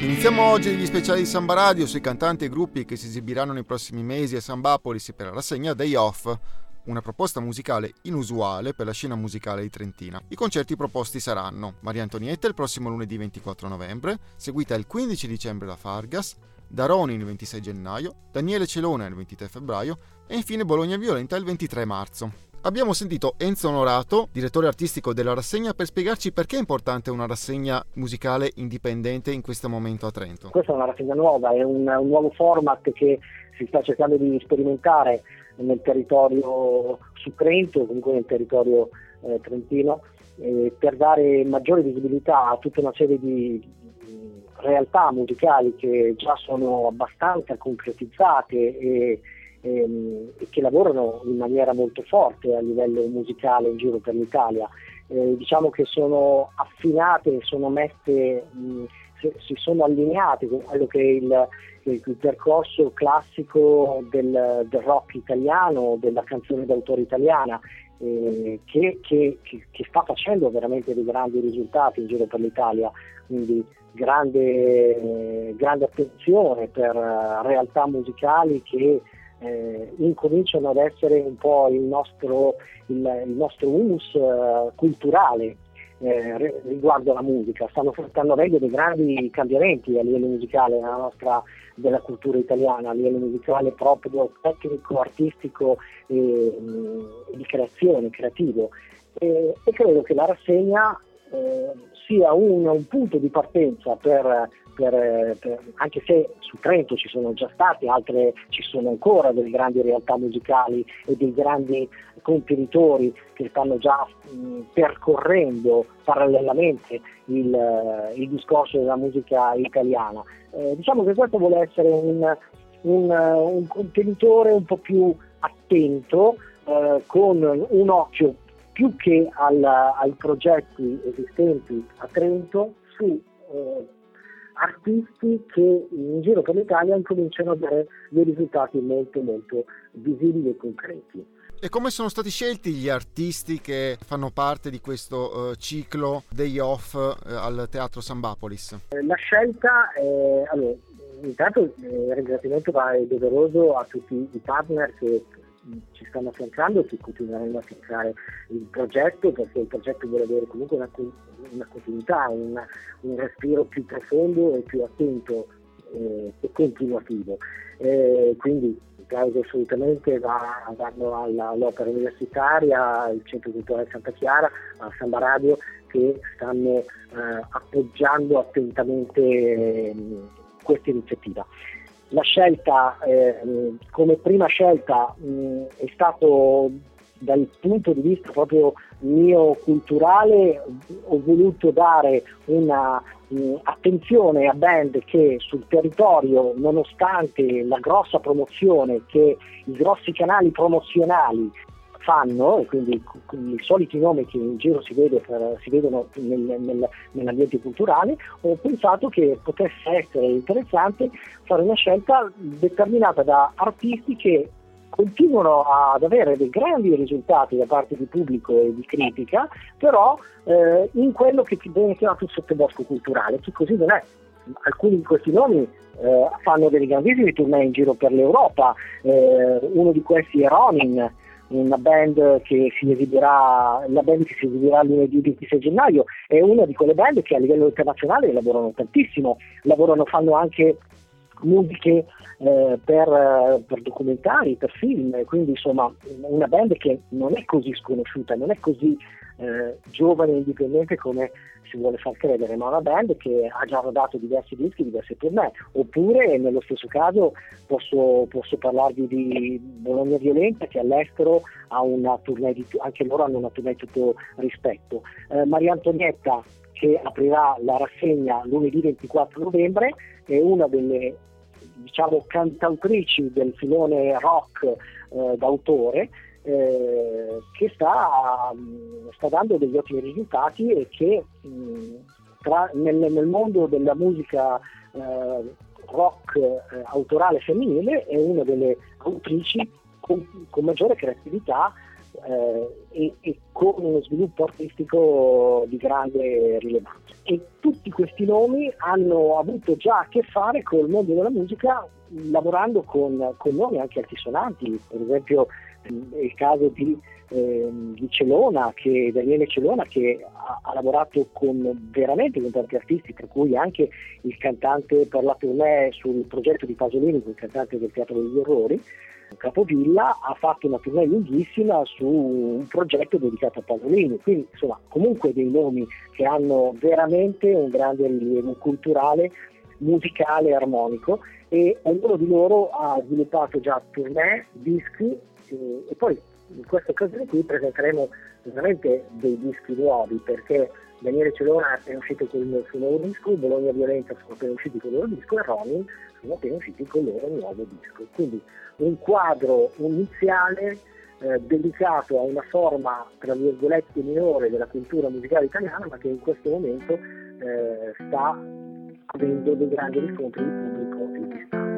Iniziamo oggi gli speciali di Samba Radio sui cantanti e gruppi che si esibiranno nei prossimi mesi a Sambapolis per la rassegna Day Off, una proposta musicale inusuale per la scena musicale di Trentina. I concerti proposti saranno Maria Antonietta il prossimo lunedì 24 novembre, seguita il 15 dicembre da Fargas, Daroni il 26 gennaio, Daniele Celona il 23 febbraio e infine Bologna Violenta il 23 marzo. Abbiamo sentito Enzo Onorato, direttore artistico della rassegna, per spiegarci perché è importante una rassegna musicale indipendente in questo momento a Trento. Questa è una rassegna nuova, è un, un nuovo format che si sta cercando di sperimentare nel territorio su Trento, comunque nel territorio eh, trentino, eh, per dare maggiore visibilità a tutta una serie di realtà musicali che già sono abbastanza concretizzate e ehm, che lavorano in maniera molto forte a livello musicale in giro per l'Italia. Eh, diciamo che sono affinate, sono messe, mh, si sono allineate con quello che è il, il, il percorso classico del, del, rock italiano, della canzone d'autore italiana, eh, che, che, che, sta facendo veramente dei grandi risultati in giro per l'Italia, quindi grande, eh, grande attenzione per uh, realtà musicali che eh, incominciano ad essere un po' il nostro, il, il nostro humus eh, culturale eh, riguardo alla musica. Stanno, stanno avendo dei grandi cambiamenti a livello musicale nella nostra della cultura italiana, a livello musicale proprio tecnico, artistico e, e di creazione, creativo. E, e, credo che la rassegna eh, sia un, un punto di partenza per per, per, anche se su Trento ci sono già state, altre ci sono ancora delle grandi realtà musicali e dei grandi contenitori che stanno già mh, percorrendo parallelamente il, il, discorso della musica italiana. Eh, diciamo che questo vuole essere un, un, un contenitore un po' più attento, eh, con un occhio più che al, ai progetti esistenti a Trento su eh, artisti che in giro per l'Italia incominciano a dare dei risultati molto molto visibili e concreti. E come sono stati scelti gli artisti che fanno parte di questo uh, ciclo Day Off uh, al Teatro Sambapolis? Eh, la scelta è, allora, intanto il ringraziamento va doveroso a tutti i partner che ci stanno affiancando e che continueranno a affiancare il progetto perché il progetto vuole avere comunque una, una continuità, una, un respiro più profondo e più attento eh, e continuativo. Eh, quindi i casi assolutamente va, vanno alla, all'opera universitaria, al Centro Culturale Santa Chiara, a Samba Radio che stanno eh, appoggiando attentamente eh, questa iniziativa la scelta eh, come prima scelta mh, è stato dal punto di vista proprio mio culturale ho voluto dare una attenzione a band che sul territorio nonostante la grossa promozione che i grossi canali promozionali fanno, e quindi i soliti nomi che in giro si, vede per, si vedono nel, nel, nell'ambiente culturale, ho pensato che potesse essere interessante fare una scelta determinata da artisti che continuano ad avere dei grandi risultati da parte di pubblico e di critica, però eh, in quello che viene chiamato il sottobosco culturale, che così non è. Alcuni di questi nomi eh, fanno dei grandissimi tournée in giro per l'Europa, eh, uno di questi è Ronin, una band che si esibirà, la band che si esibirà lunedì 26 gennaio, è una di quelle band che a livello internazionale lavorano tantissimo, lavorano, fanno anche musiche eh, per, per, documentari, per film, quindi insomma una band che non è così sconosciuta, non è così eh, giovane e indipendente come si vuole far credere, ma una band che ha già rodato diversi dischi, diverse tournée, oppure nello stesso caso posso, posso parlarvi di Bologna Violenta che all'estero ha una tournée, di, anche loro hanno una tournée di tutto rispetto. Eh, Maria Antonietta che aprirà la rassegna lunedì 24 novembre è una delle diciamo, cantautrici del filone rock eh, d'autore eh, che sta, sta, dando degli ottimi risultati e che mh, tra, nel, nel, mondo della musica eh, rock eh, autorale femminile è una delle autrici con, con maggiore creatività eh, e, e, con uno sviluppo artistico di grande rilevanza. E tutti questi nomi hanno avuto già a che fare col mondo della musica lavorando con, con nomi anche altisonanti, per esempio il caso di, eh, di Celona, che, Daniele Celona, che ha, ha, lavorato con, veramente con tanti artisti, tra cui anche il cantante per la tournée sul progetto di Pasolini, il cantante del Teatro degli Orrori, Capovilla ha fatto una tournée lunghissima su un progetto dedicato a Pasolini, quindi insomma comunque dei nomi che hanno veramente un grande rilievo culturale, musicale armonico e ognuno di loro ha sviluppato già tournée, dischi e, e poi in questa occasione qui presenteremo veramente dei dischi nuovi perché Daniele Celona è uscito con il suo nuovo disco, Bologna Violenza sono appena usciti con il loro disco e Ronin sono appena usciti con il loro nuovo disco. Quindi un quadro iniziale eh, dedicato a una forma, tra virgolette, minore della cultura musicale italiana, ma che in questo momento eh, sta avendo dei grandi riscontri di pubblico e di stampa.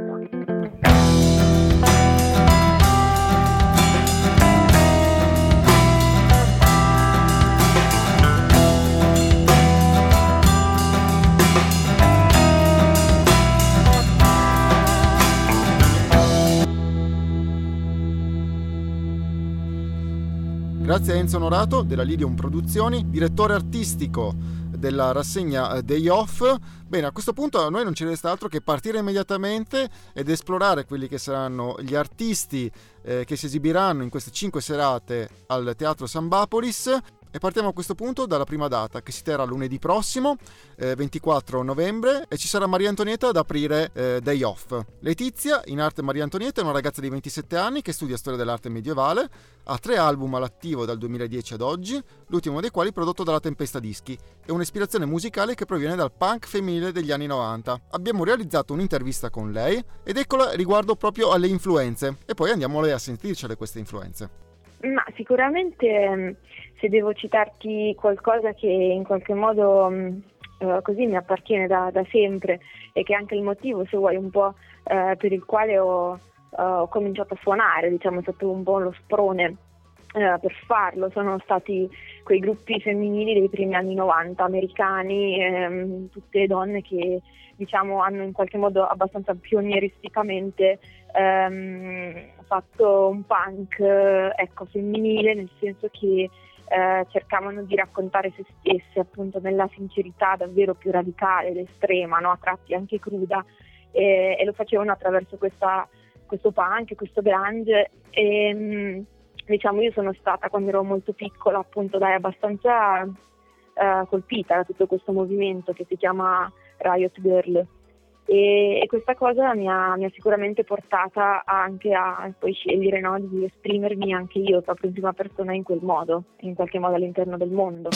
Grazie a Enzo Onorato della Lidium Produzioni, direttore artistico della rassegna eh, Day Off. Bene, a questo punto a noi non ci resta altro che partire immediatamente ed esplorare quelli che saranno gli artisti eh, che si esibiranno in queste cinque serate al Teatro Sambapolis. E partiamo a questo punto dalla prima data che si terrà lunedì prossimo, eh, 24 novembre, e ci sarà Maria Antonietta ad aprire eh, Day Off. Letizia, in arte Maria Antonietta, è una ragazza di 27 anni che studia storia dell'arte medievale, ha tre album all'attivo dal 2010 ad oggi, l'ultimo dei quali prodotto dalla Tempesta Dischi, e un'ispirazione musicale che proviene dal punk femminile degli anni 90. Abbiamo realizzato un'intervista con lei ed eccola riguardo proprio alle influenze, e poi andiamo a sentircele queste influenze. Sicuramente se devo citarti qualcosa che in qualche modo uh, così mi appartiene da, da, sempre e che è anche il motivo, se vuoi, un po' uh, per il quale ho, uh, ho, cominciato a suonare, diciamo, è stato un po' lo sprone per farlo, sono stati quei gruppi femminili dei primi anni 90 americani, ehm, tutte donne che diciamo hanno in qualche modo abbastanza pionieristicamente ehm, fatto un punk ecco, femminile, nel senso che eh, cercavano di raccontare se stesse appunto nella sincerità davvero più radicale ed estrema, no? a tratti anche cruda, e, e lo facevano attraverso questa, questo punk, questo grunge. E, mm, diciamo, io sono stata quando ero molto piccola appunto dai, abbastanza eh, colpita da tutto questo movimento che si chiama Riot Girl e, e questa cosa mi ha, mi ha, sicuramente portata anche a poi scegliere no, di esprimermi anche io proprio in prima persona in quel modo, in qualche modo all'interno del mondo.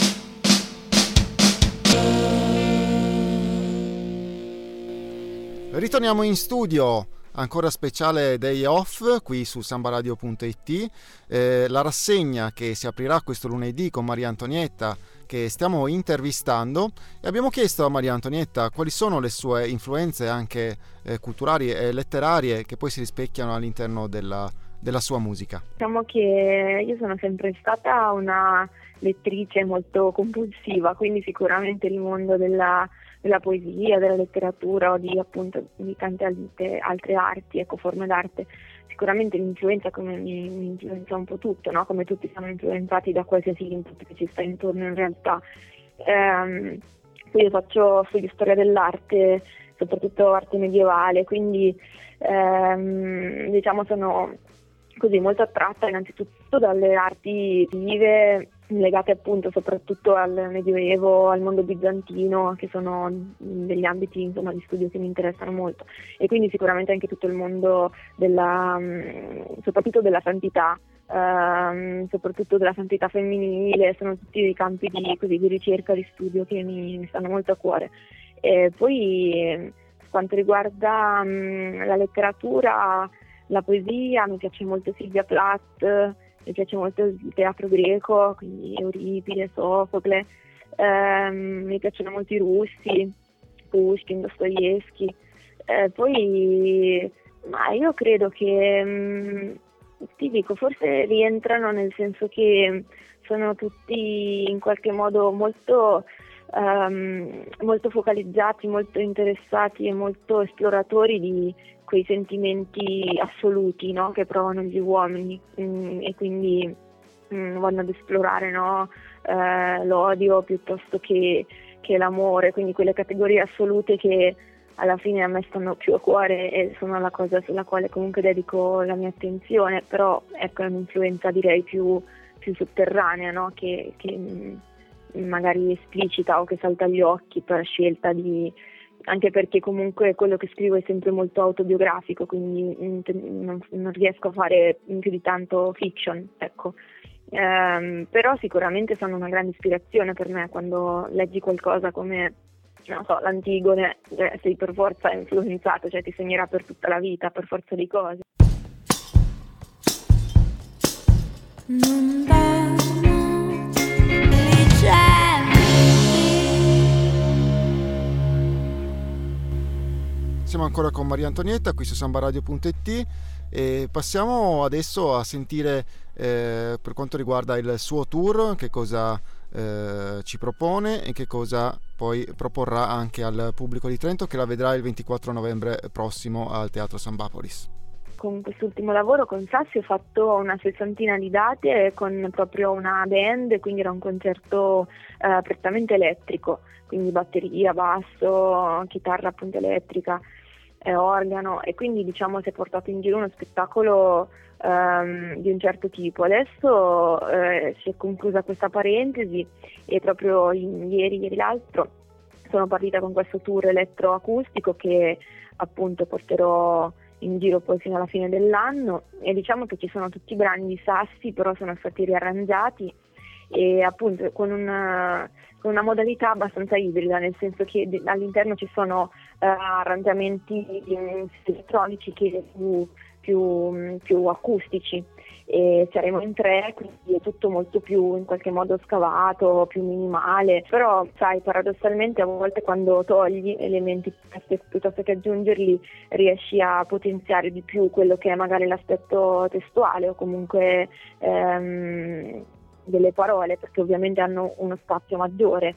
Ritorniamo in studio ancora speciale Day Off qui su sambaradio.it, eh, la rassegna che si aprirà questo lunedì con Maria Antonietta che stiamo intervistando e abbiamo chiesto a Maria Antonietta quali sono le sue influenze anche eh, culturali e letterarie che poi si rispecchiano all'interno della, della sua musica. Diciamo che io sono sempre stata una lettrice molto compulsiva, quindi sicuramente il mondo della, della poesia, della letteratura o di appunto di tante altre arti, ecco, forme d'arte sicuramente l'influenza come mi, mi influenza un po' tutto, no? come tutti siamo influenzati da qualsiasi input che ci sta intorno in realtà. Ehm, io faccio studi storia dell'arte, soprattutto arte medievale, quindi ehm, diciamo sono così molto attratta innanzitutto dalle arti vive legate appunto soprattutto al Medioevo, al mondo bizantino, che sono degli ambiti insomma, di studio che mi interessano molto e quindi sicuramente anche tutto il mondo della, soprattutto della santità, ehm, soprattutto della santità femminile, sono tutti dei campi di, così, di ricerca, di studio che mi, mi, stanno molto a cuore. E poi quanto riguarda mh, la letteratura, la poesia, mi piace molto Silvia Plath, mi piace molto il teatro greco, quindi Euripide, Sofocle, ehm, mi piacciono molto i russi, Pushkin, Dostoevsky. Eh, poi, ma io credo che mh, mm, ti dico, forse rientrano nel senso che sono tutti in qualche modo molto, um, molto focalizzati, molto interessati e molto esploratori di quei sentimenti assoluti no? che provano gli uomini mm, e quindi mm, vanno ad esplorare no? eh, l'odio piuttosto che, che l'amore, quindi quelle categorie assolute che alla fine a me stanno più a cuore e sono la cosa sulla quale comunque dedico la mia attenzione, però ecco è un'influenza direi più, più sotterranea no? che, che, mm, magari esplicita o che salta agli occhi per scelta di anche perché comunque quello che scrivo è sempre molto autobiografico, quindi non, non riesco a fare più di tanto fiction, ecco. Um, però sicuramente sono una grande ispirazione per me quando leggi qualcosa come non so, l'Antigone, cioè, sei per forza influenzato, cioè ti segnerà per tutta la vita, per forza di cose. Non Siamo ancora con Maria Antonietta qui su sambaradio.it e passiamo adesso a sentire eh, per quanto riguarda il suo tour che cosa eh, ci propone e che cosa poi proporrà anche al pubblico di Trento che la vedrà il 24 novembre prossimo al Teatro San Bapolis. Con quest'ultimo lavoro con Sassi ho fatto una sessantina di date con proprio una band, quindi era un concerto eh, prettamente elettrico, quindi batteria, basso, chitarra appunto elettrica, organo e quindi diciamo si è portato in giro uno spettacolo um, di un certo tipo. Adesso eh, si è conclusa questa parentesi e proprio ieri, ieri l'altro sono partita con questo tour elettroacustico che appunto porterò in giro poi fino alla fine dell'anno e diciamo che ci sono tutti i brani di Sassi però sono stati riarrangiati e appunto con una, con una modalità abbastanza ibrida nel senso che all'interno ci sono arrangiamenti elettronici che più più, più acustici e saremo in tre, quindi è tutto molto più in qualche modo scavato, più minimale, però sai paradossalmente a volte quando togli elementi piuttosto che aggiungerli riesci a potenziare di più quello che è magari l'aspetto testuale o comunque ehm, delle parole perché ovviamente hanno uno spazio maggiore.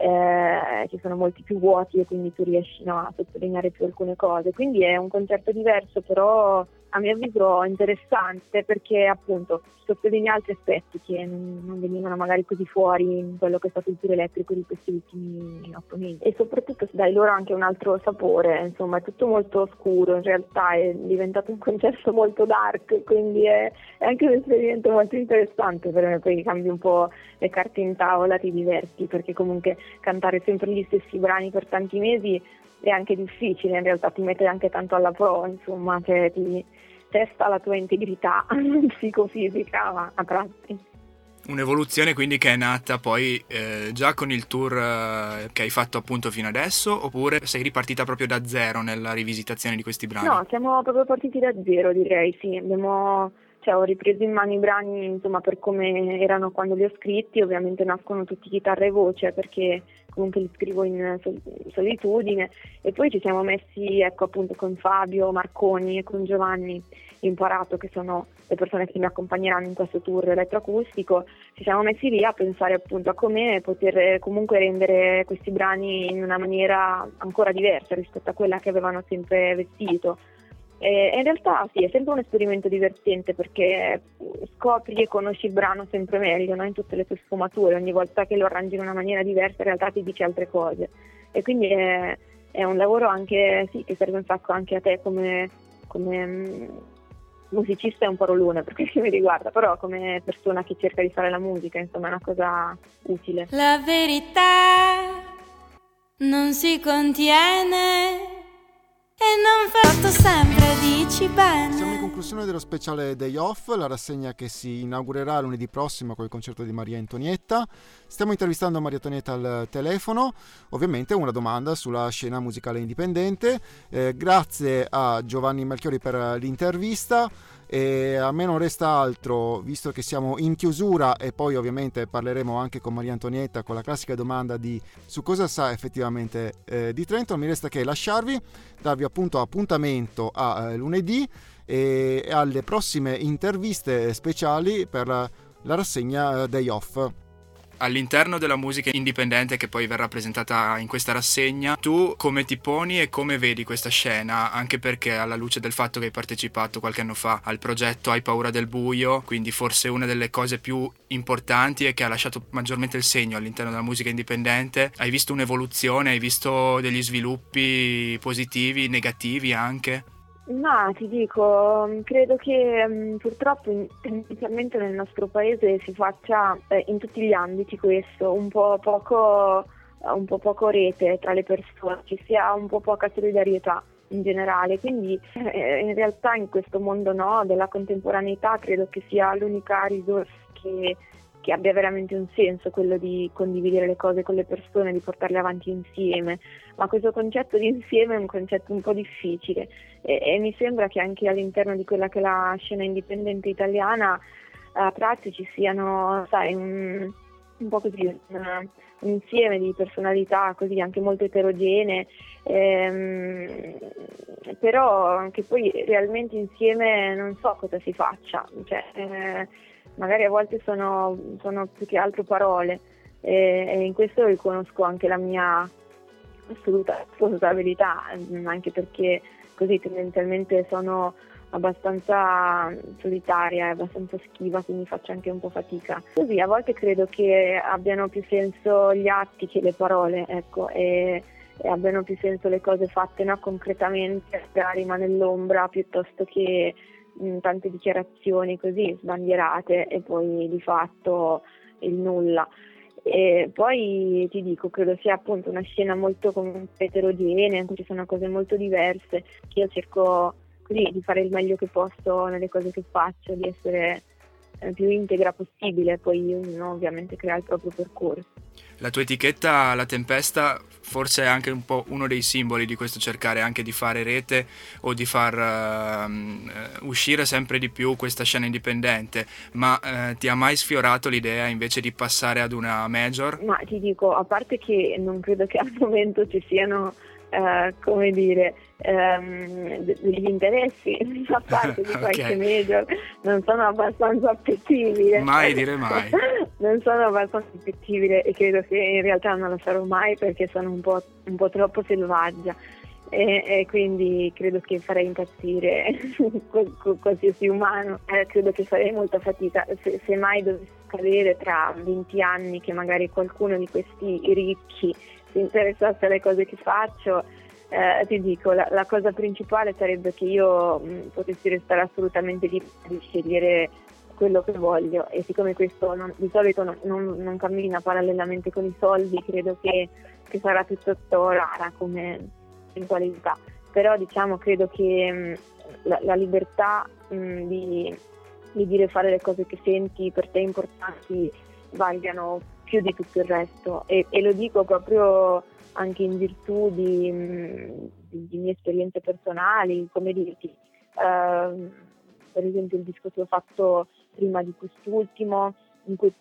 Eh, ci sono molti più vuoti e quindi tu riesci no, a sottolineare più alcune cose. Quindi è un concerto diverso, però a mio avviso interessante perché appunto sottolinea altri aspetti che non venivano magari così fuori in quello che è stato il tour elettrico di questi ultimi otto mesi. E soprattutto dai loro anche un altro sapore, insomma è tutto molto scuro, in realtà è diventato un concerto molto dark, quindi è, è anche un esperimento molto interessante per me, poi cambi un po' le carte in tavola, ti diverti perché comunque cantare sempre gli stessi brani per tanti mesi è anche difficile, in realtà ti mette anche tanto alla prova, insomma, cioè ti testa la tua integrità psicofisica a tratti. Un'evoluzione quindi che è nata poi eh, già con il tour eh, che hai fatto appunto fino adesso oppure sei ripartita proprio da zero nella rivisitazione di questi brani? No, siamo proprio partiti da zero direi, sì, abbiamo cioè, ho ripreso in mano i brani insomma, per come erano quando li ho scritti, ovviamente nascono tutti chitarra e voce perché comunque li scrivo in solitudine. E poi ci siamo messi ecco appunto con Fabio Marconi e con Giovanni Imparato che sono le persone che mi accompagneranno in questo tour elettroacustico, ci siamo messi lì a pensare appunto a come poter comunque rendere questi brani in una maniera ancora diversa rispetto a quella che avevano sempre vestito e in realtà sì, è sempre un esperimento divertente perché scopri e conosci il brano sempre meglio no? in tutte le sue sfumature, ogni volta che lo arrangi in una maniera diversa in realtà ti dice altre cose e quindi è, è un lavoro anche, sì, che serve un sacco anche a te come, come um, musicista è un parolone per quel che mi riguarda, però come persona che cerca di fare la musica insomma è una cosa utile. La verità non si contiene e non fatto sempre, dici bene. Siamo in conclusione dello speciale Day Off, la rassegna che si inaugurerà lunedì prossimo con il concerto di Maria Antonietta. Stiamo intervistando Maria Antonietta al telefono, ovviamente una domanda sulla scena musicale indipendente. Eh, grazie a Giovanni Melchiori per l'intervista. E a me non resta altro, visto che siamo in chiusura e poi ovviamente parleremo anche con Maria Antonietta con la classica domanda di su cosa sa effettivamente eh, di Trento, mi resta che lasciarvi, darvi appunto appuntamento a eh, lunedì e alle prossime interviste speciali per la rassegna Day Off all'interno della musica indipendente che poi verrà presentata in questa rassegna, tu come ti poni e come vedi questa scena? Anche perché alla luce del fatto che hai partecipato qualche anno fa al progetto Hai paura del buio, quindi forse una delle cose più importanti e che ha lasciato maggiormente il segno all'interno della musica indipendente, hai visto un'evoluzione, hai visto degli sviluppi positivi, negativi anche? Ma ti dico, credo che mh, purtroppo inizialmente nel nostro paese si faccia eh, in tutti gli ambiti questo, un po' poco, un po' poco rete tra le persone, ci sia un po' poca solidarietà in generale, quindi eh, in realtà in questo mondo no, della contemporaneità credo che sia l'unica risorsa che che abbia veramente un senso quello di condividere le cose con le persone, di portarle avanti insieme, ma questo concetto di insieme è un concetto un po' difficile e, e mi sembra che anche all'interno di quella che è la scena indipendente italiana a tratti ci siano, sai, un, un po' così, un, un, insieme di personalità così anche molto eterogenee, ehm, però anche poi realmente insieme non so cosa si faccia. Cioè, eh, magari a volte sono, sono più che altro parole e, e, in questo riconosco anche la mia assoluta responsabilità, anche perché così tendenzialmente sono abbastanza solitaria e abbastanza schiva, quindi faccio anche un po' fatica. Così a volte credo che abbiano più senso gli atti che le parole, ecco, e, e abbiano più senso le cose fatte no, concretamente, magari ma nell'ombra, piuttosto che tante dichiarazioni così sbandierate e poi di fatto il nulla. E poi ti dico, credo sia appunto una scena molto eterogenea, in cui ci sono cose molto diverse, io cerco così di fare il meglio che posso nelle cose che faccio, di essere eh, più integra possibile, poi ognuno ovviamente crea il proprio percorso. La tua etichetta, La Tempesta, forse è anche un po' uno dei simboli di questo cercare anche di fare rete o di far uh, uscire sempre di più questa scena indipendente, ma uh, ti ha mai sfiorato l'idea invece di passare ad una major? Ma ti dico, a parte che non credo che al momento ci siano Uh, come dire, um, degli interessi da parte di qualche okay. major non sono abbastanza appetibile. Mai dire mai. non sono abbastanza appetibile e credo che in realtà non lo sarò mai perché sono un po', un po troppo selvaggia. E, e, quindi credo che farei impazzire qualsiasi umano. Eh, credo che farei molta fatica se, se mai dovessi cadere tra 20 anni che magari qualcuno di questi ricchi si interessasse alle cose che faccio, eh, ti dico, la, la, cosa principale sarebbe che io mh, potessi restare assolutamente libera di scegliere quello che voglio e siccome questo non, di solito non, non, non, cammina parallelamente con i soldi, credo che, che sarà piuttosto rara come eventualità. Però diciamo credo che mh, la, la, libertà mh, di, di dire e fare le cose che senti per te importanti valgano più di tutto il resto e, e lo dico proprio anche in virtù di, di, di mie esperienze personali, come dirti, uh, per esempio il disco che ho fatto prima di quest'ultimo, in cui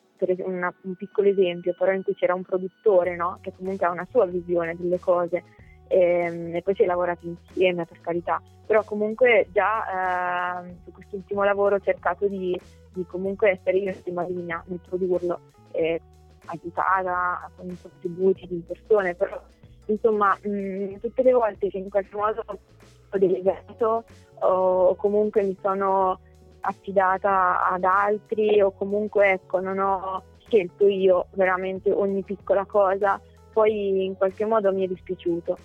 una, un piccolo esempio, però in cui c'era un produttore no? che comunque ha una sua visione delle cose e, ehm, e poi si è lavorato insieme per carità, però comunque già uh, su quest'ultimo lavoro ho cercato di, di comunque essere io in prima linea nel produrlo. E, aiutata con i contributi di persone, però insomma mh, tutte le volte che in qualche modo ho delegato o comunque mi sono affidata ad altri o comunque ecco non ho scelto io veramente ogni piccola cosa, poi in qualche modo mi è dispiaciuto.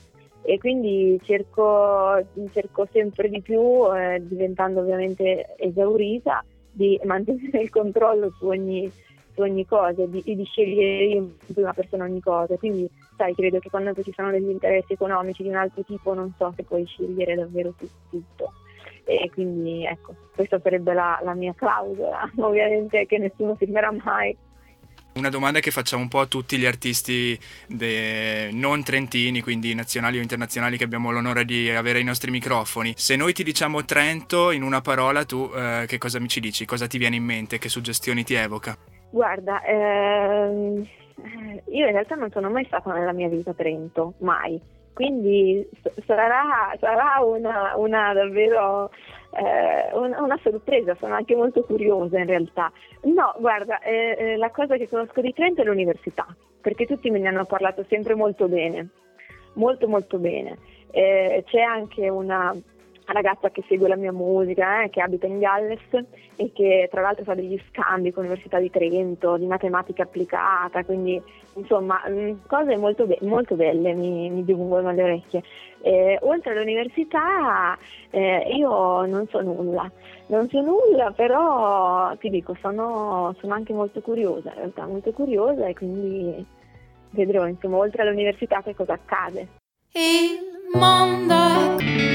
E quindi cerco, cerco sempre di più, eh, diventando ovviamente esaurita, di mantenere il controllo su ogni su ogni cosa, di, di scegliere in prima persona ogni cosa. Quindi, sai, credo che quando ci sono degli interessi economici di un altro tipo, non so se puoi scegliere davvero tutto. E quindi, ecco, questa sarebbe la, la mia clausola. Ovviamente che nessuno firmerà mai. Una domanda che facciamo un po' a tutti gli artisti non trentini, quindi nazionali o internazionali che abbiamo l'onore di avere ai nostri microfoni. Se noi ti diciamo Trento in una parola, tu eh, che cosa mi ci dici? Cosa ti viene in mente? Che suggestioni ti evoca? Guarda, ehm, io in realtà non sono mai stata nella mia vita a Trento, mai. Quindi sarà, sarà una, una, davvero eh, una sorpresa, sono anche molto curiosa in realtà. No, guarda, eh, eh, la cosa che conosco di Trento è l'università, perché tutti me ne hanno parlato sempre molto bene, molto molto bene. Eh, c'è anche una ragazza che segue la mia musica, eh, che abita in Galles e che tra l'altro fa degli scambi con l'Università di Trento di matematica applicata, quindi insomma mm, cose molto, be- molto belle mi, mi giungono alle orecchie. Eh, oltre all'università eh, io non so nulla, non so nulla, però ti dico, sono, sono anche molto curiosa, in realtà molto curiosa e quindi vedrò insomma oltre all'università che cosa accade. Il mondo